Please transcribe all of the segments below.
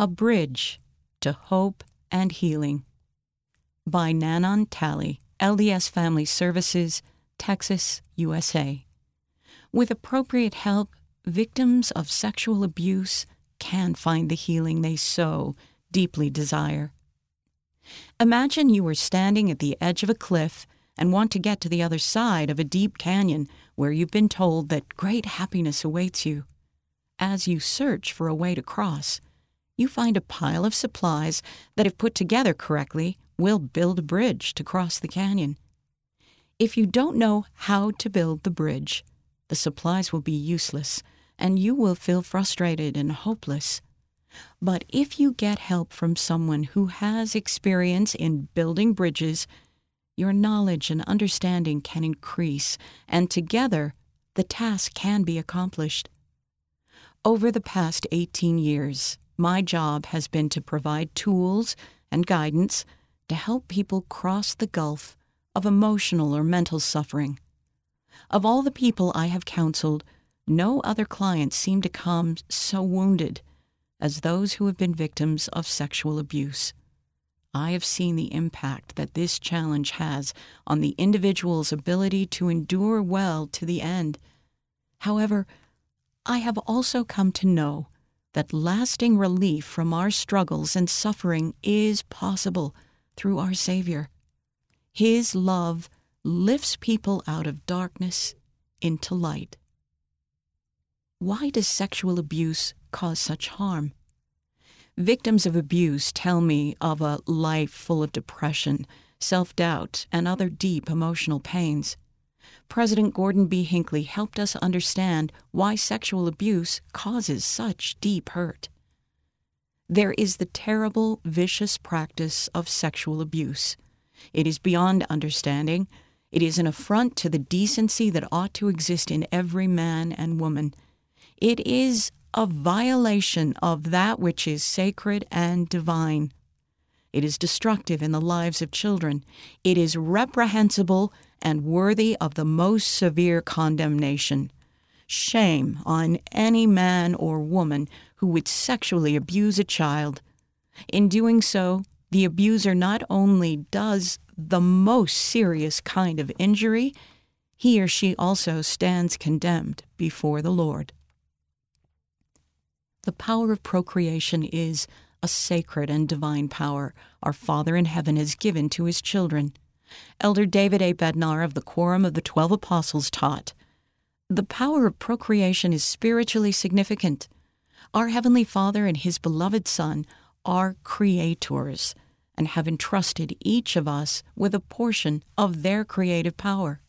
A Bridge to Hope and Healing by Nanon Talley, LDS Family Services, Texas, USA. With appropriate help, victims of sexual abuse can find the healing they so deeply desire. Imagine you are standing at the edge of a cliff and want to get to the other side of a deep canyon where you've been told that great happiness awaits you. As you search for a way to cross, you find a pile of supplies that, if put together correctly, will build a bridge to cross the canyon. If you don't know how to build the bridge, the supplies will be useless and you will feel frustrated and hopeless. But if you get help from someone who has experience in building bridges, your knowledge and understanding can increase, and together the task can be accomplished. Over the past 18 years, my job has been to provide tools and guidance to help people cross the gulf of emotional or mental suffering. Of all the people I have counseled, no other clients seem to come so wounded as those who have been victims of sexual abuse. I have seen the impact that this challenge has on the individual's ability to endure well to the end. However, I have also come to know that lasting relief from our struggles and suffering is possible through our Savior. His love lifts people out of darkness into light. Why does sexual abuse cause such harm? Victims of abuse tell me of a life full of depression, self doubt, and other deep emotional pains. President Gordon B. Hinckley helped us understand why sexual abuse causes such deep hurt. There is the terrible, vicious practice of sexual abuse. It is beyond understanding. It is an affront to the decency that ought to exist in every man and woman. It is a violation of that which is sacred and divine. It is destructive in the lives of children. It is reprehensible and worthy of the most severe condemnation. Shame on any man or woman who would sexually abuse a child. In doing so, the abuser not only does the most serious kind of injury, he or she also stands condemned before the Lord. The power of procreation is a sacred and divine power our Father in heaven has given to his children. Elder David A. Bednar of the Quorum of the Twelve Apostles taught The power of procreation is spiritually significant. Our Heavenly Father and His beloved Son are creators and have entrusted each of us with a portion of their creative power.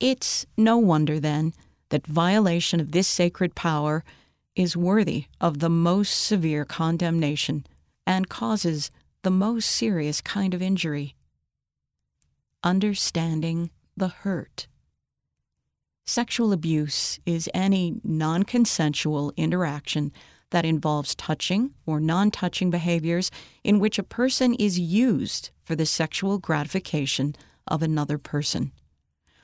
It's no wonder, then, that violation of this sacred power is worthy of the most severe condemnation and causes the most serious kind of injury understanding the hurt. Sexual abuse is any non consensual interaction that involves touching or non touching behaviors in which a person is used for the sexual gratification of another person.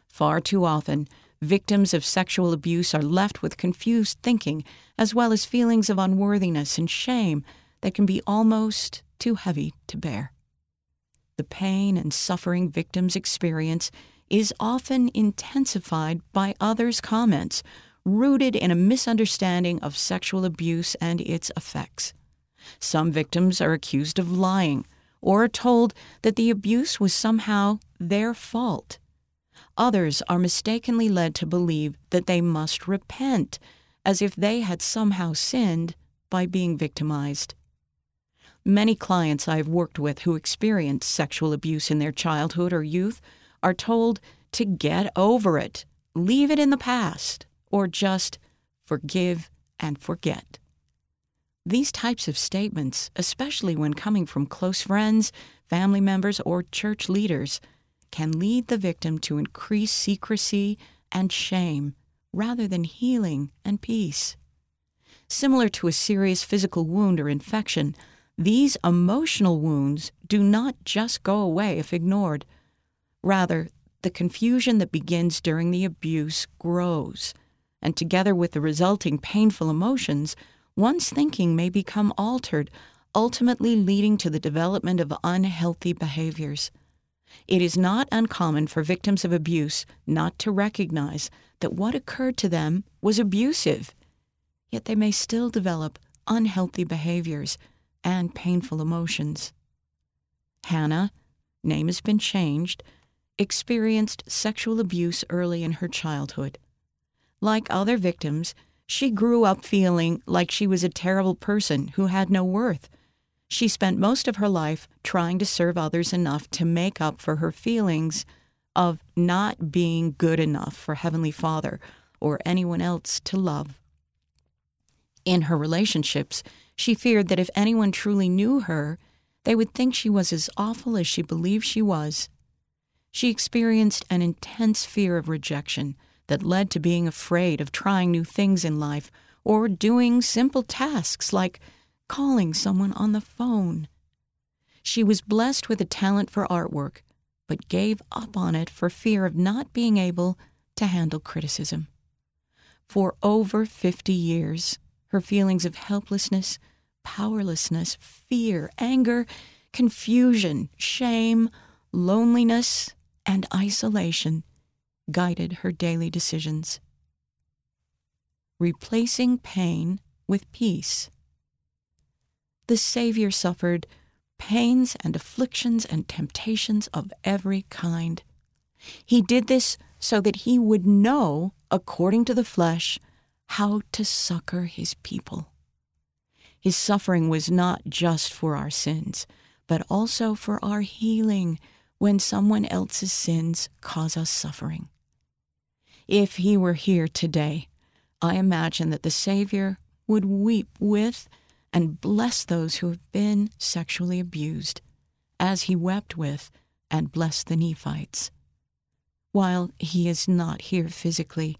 Far too often, victims of sexual abuse are left with confused thinking as well as feelings of unworthiness and shame that can be almost too heavy to bear the pain and suffering victims experience is often intensified by others' comments, rooted in a misunderstanding of sexual abuse and its effects. Some victims are accused of lying or told that the abuse was somehow their fault. Others are mistakenly led to believe that they must repent, as if they had somehow sinned by being victimized. Many clients I've worked with who experienced sexual abuse in their childhood or youth are told to get over it, leave it in the past, or just forgive and forget. These types of statements, especially when coming from close friends, family members, or church leaders, can lead the victim to increased secrecy and shame rather than healing and peace. Similar to a serious physical wound or infection, these emotional wounds do not just go away if ignored. Rather, the confusion that begins during the abuse grows, and together with the resulting painful emotions, one's thinking may become altered, ultimately leading to the development of unhealthy behaviors. It is not uncommon for victims of abuse not to recognize that what occurred to them was abusive, yet they may still develop unhealthy behaviors and painful emotions. Hannah, name has been changed, experienced sexual abuse early in her childhood. Like other victims, she grew up feeling like she was a terrible person who had no worth. She spent most of her life trying to serve others enough to make up for her feelings of not being good enough for Heavenly Father or anyone else to love. In her relationships, she feared that if anyone truly knew her, they would think she was as awful as she believed she was. She experienced an intense fear of rejection that led to being afraid of trying new things in life or doing simple tasks like calling someone on the phone. She was blessed with a talent for artwork, but gave up on it for fear of not being able to handle criticism. For over 50 years, her feelings of helplessness, powerlessness, fear, anger, confusion, shame, loneliness, and isolation guided her daily decisions. Replacing pain with peace. The Savior suffered pains and afflictions and temptations of every kind. He did this so that he would know, according to the flesh, how to succor his people. His suffering was not just for our sins, but also for our healing when someone else's sins cause us suffering. If he were here today, I imagine that the Savior would weep with and bless those who have been sexually abused, as he wept with and blessed the Nephites. While he is not here physically,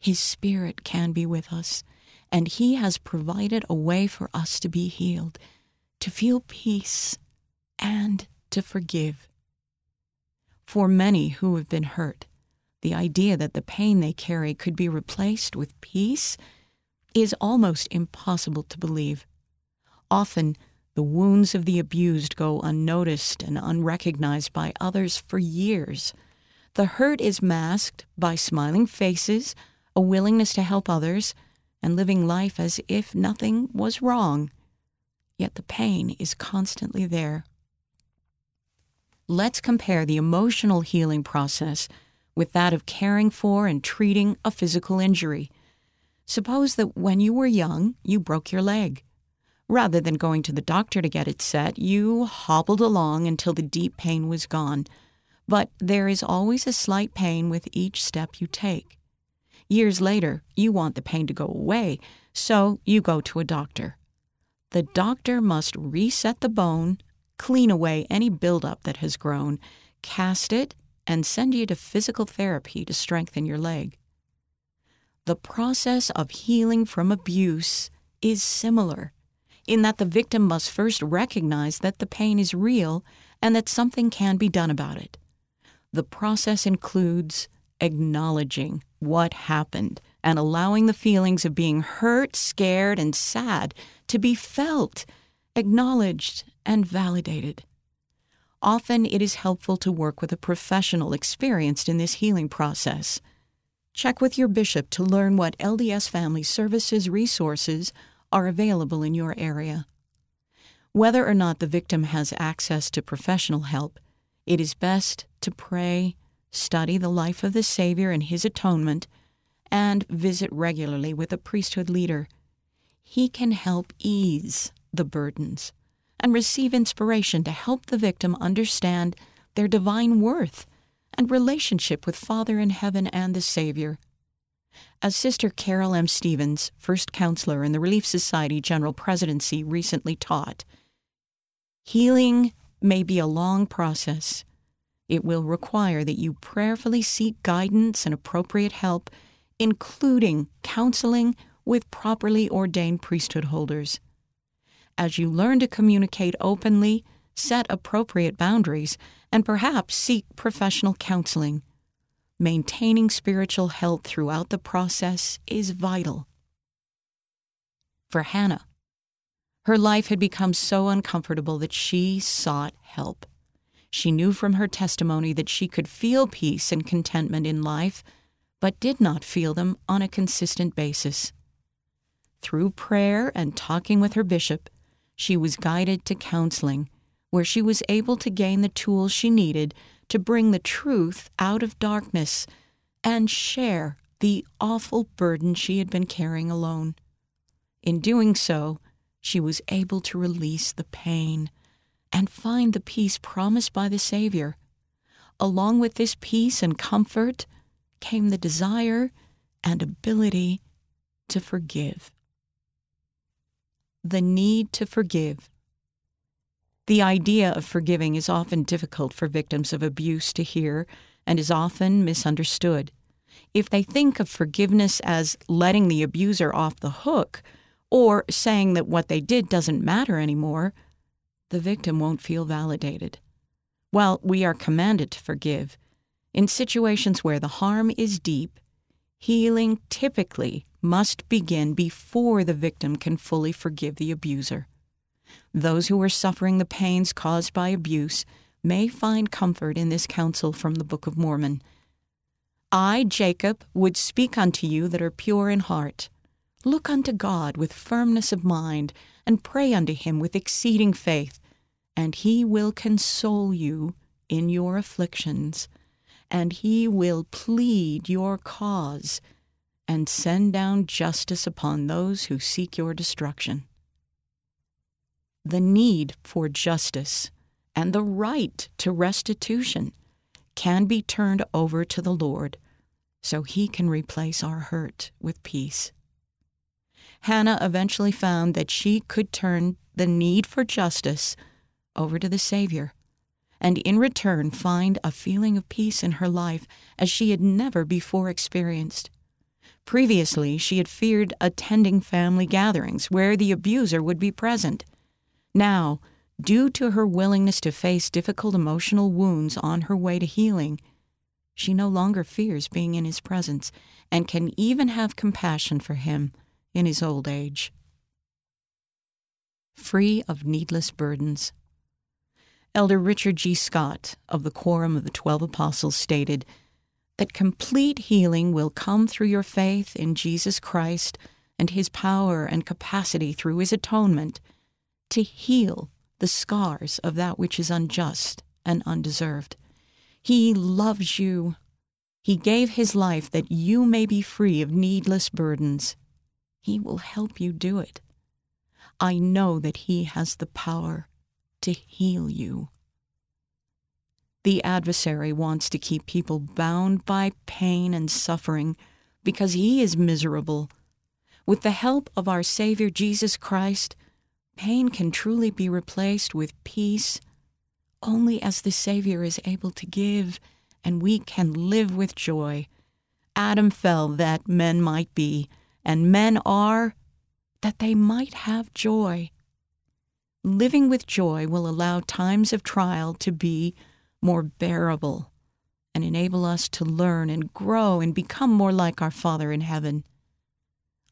his Spirit can be with us, and He has provided a way for us to be healed, to feel peace, and to forgive. For many who have been hurt, the idea that the pain they carry could be replaced with peace is almost impossible to believe. Often, the wounds of the abused go unnoticed and unrecognized by others for years. The hurt is masked by smiling faces, a willingness to help others, and living life as if nothing was wrong. Yet the pain is constantly there. Let's compare the emotional healing process with that of caring for and treating a physical injury. Suppose that when you were young, you broke your leg. Rather than going to the doctor to get it set, you hobbled along until the deep pain was gone. But there is always a slight pain with each step you take. Years later, you want the pain to go away, so you go to a doctor. The doctor must reset the bone, clean away any buildup that has grown, cast it, and send you to physical therapy to strengthen your leg. The process of healing from abuse is similar in that the victim must first recognize that the pain is real and that something can be done about it. The process includes acknowledging what happened and allowing the feelings of being hurt, scared, and sad to be felt, acknowledged, and validated. Often it is helpful to work with a professional experienced in this healing process. Check with your bishop to learn what LDS Family Services resources are available in your area. Whether or not the victim has access to professional help, it is best to pray study the life of the Savior and his atonement, and visit regularly with a priesthood leader. He can help ease the burdens and receive inspiration to help the victim understand their divine worth and relationship with Father in heaven and the Savior. As Sister Carol M. Stephens, first counselor in the Relief Society General Presidency, recently taught, healing may be a long process it will require that you prayerfully seek guidance and appropriate help, including counseling with properly ordained priesthood holders. As you learn to communicate openly, set appropriate boundaries, and perhaps seek professional counseling, maintaining spiritual health throughout the process is vital. for Hannah. Her life had become so uncomfortable that she sought help. She knew from her testimony that she could feel peace and contentment in life, but did not feel them on a consistent basis. Through prayer and talking with her bishop, she was guided to counseling, where she was able to gain the tools she needed to bring the truth out of darkness and share the awful burden she had been carrying alone. In doing so, she was able to release the pain and find the peace promised by the Savior. Along with this peace and comfort came the desire and ability to forgive. The need to forgive. The idea of forgiving is often difficult for victims of abuse to hear and is often misunderstood. If they think of forgiveness as letting the abuser off the hook or saying that what they did doesn't matter anymore, the victim won't feel validated. While we are commanded to forgive, in situations where the harm is deep, healing typically must begin before the victim can fully forgive the abuser. Those who are suffering the pains caused by abuse may find comfort in this counsel from the Book of Mormon. I, Jacob, would speak unto you that are pure in heart. Look unto God with firmness of mind, and pray unto him with exceeding faith, and he will console you in your afflictions, and he will plead your cause, and send down justice upon those who seek your destruction. The need for justice and the right to restitution can be turned over to the Lord so he can replace our hurt with peace. Hannah eventually found that she could turn the need for justice over to the Savior, and in return find a feeling of peace in her life as she had never before experienced. Previously, she had feared attending family gatherings where the abuser would be present. Now, due to her willingness to face difficult emotional wounds on her way to healing, she no longer fears being in his presence and can even have compassion for him in his old age. Free of needless burdens. Elder Richard G. Scott of the Quorum of the Twelve Apostles stated that complete healing will come through your faith in Jesus Christ and his power and capacity through his atonement to heal the scars of that which is unjust and undeserved. He loves you. He gave his life that you may be free of needless burdens. He will help you do it. I know that He has the power to heal you. The adversary wants to keep people bound by pain and suffering because he is miserable. With the help of our Savior Jesus Christ, pain can truly be replaced with peace only as the Savior is able to give, and we can live with joy. Adam fell that men might be, and men are that they might have joy. Living with joy will allow times of trial to be more bearable and enable us to learn and grow and become more like our Father in heaven.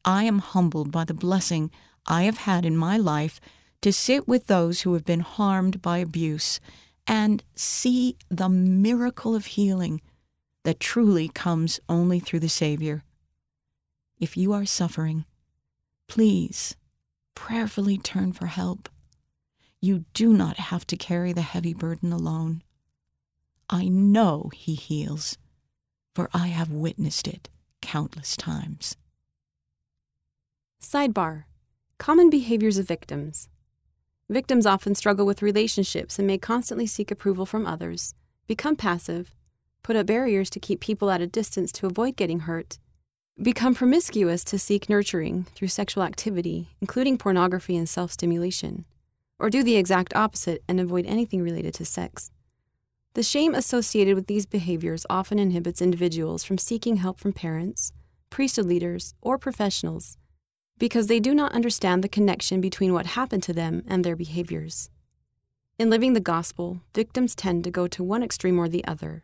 I am humbled by the blessing I have had in my life to sit with those who have been harmed by abuse and see the miracle of healing that truly comes only through the Savior. If you are suffering, please prayerfully turn for help. You do not have to carry the heavy burden alone. I know He heals, for I have witnessed it countless times. Sidebar Common behaviors of victims. Victims often struggle with relationships and may constantly seek approval from others, become passive, put up barriers to keep people at a distance to avoid getting hurt, become promiscuous to seek nurturing through sexual activity, including pornography and self stimulation, or do the exact opposite and avoid anything related to sex. The shame associated with these behaviors often inhibits individuals from seeking help from parents, priesthood leaders, or professionals because they do not understand the connection between what happened to them and their behaviors. In living the gospel, victims tend to go to one extreme or the other.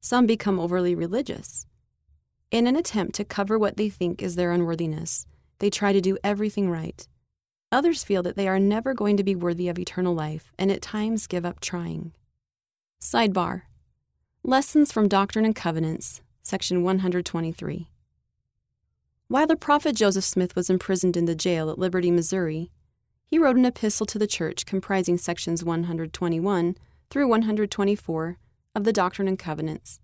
Some become overly religious, in an attempt to cover what they think is their unworthiness, they try to do everything right. Others feel that they are never going to be worthy of eternal life and at times give up trying. Sidebar Lessons from Doctrine and Covenants, section 123. While the prophet Joseph Smith was imprisoned in the jail at Liberty, Missouri, he wrote an epistle to the church comprising sections 121 through 124 of the Doctrine and Covenants,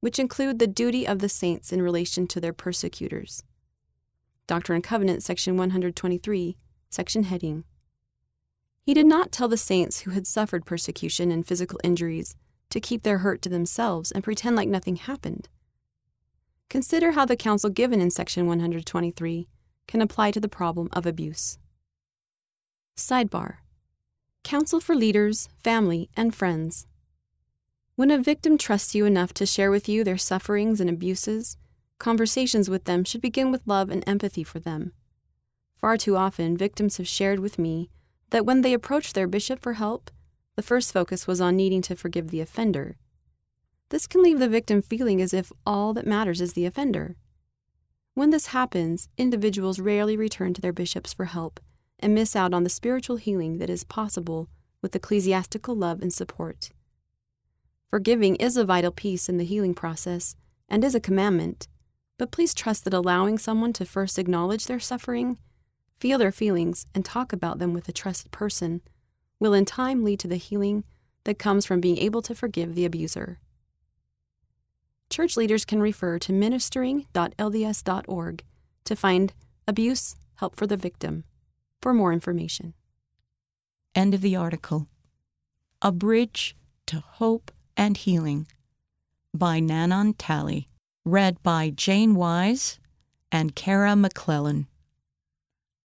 which include the duty of the saints in relation to their persecutors. Doctrine and Covenants, section 123, section heading. He did not tell the saints who had suffered persecution and physical injuries to keep their hurt to themselves and pretend like nothing happened. Consider how the counsel given in section 123 can apply to the problem of abuse. Sidebar Counsel for leaders, family, and friends. When a victim trusts you enough to share with you their sufferings and abuses, conversations with them should begin with love and empathy for them. Far too often, victims have shared with me that when they approached their bishop for help, the first focus was on needing to forgive the offender this can leave the victim feeling as if all that matters is the offender. When this happens, individuals rarely return to their bishops for help and miss out on the spiritual healing that is possible with ecclesiastical love and support. Forgiving is a vital piece in the healing process and is a commandment, but please trust that allowing someone to first acknowledge their suffering, feel their feelings, and talk about them with a trusted person will in time lead to the healing that comes from being able to forgive the abuser church leaders can refer to ministering.lds.org to find abuse, help for the victim, for more information. End of the article. A Bridge to Hope and Healing by Nanon Talley. Read by Jane Wise and Kara McClellan.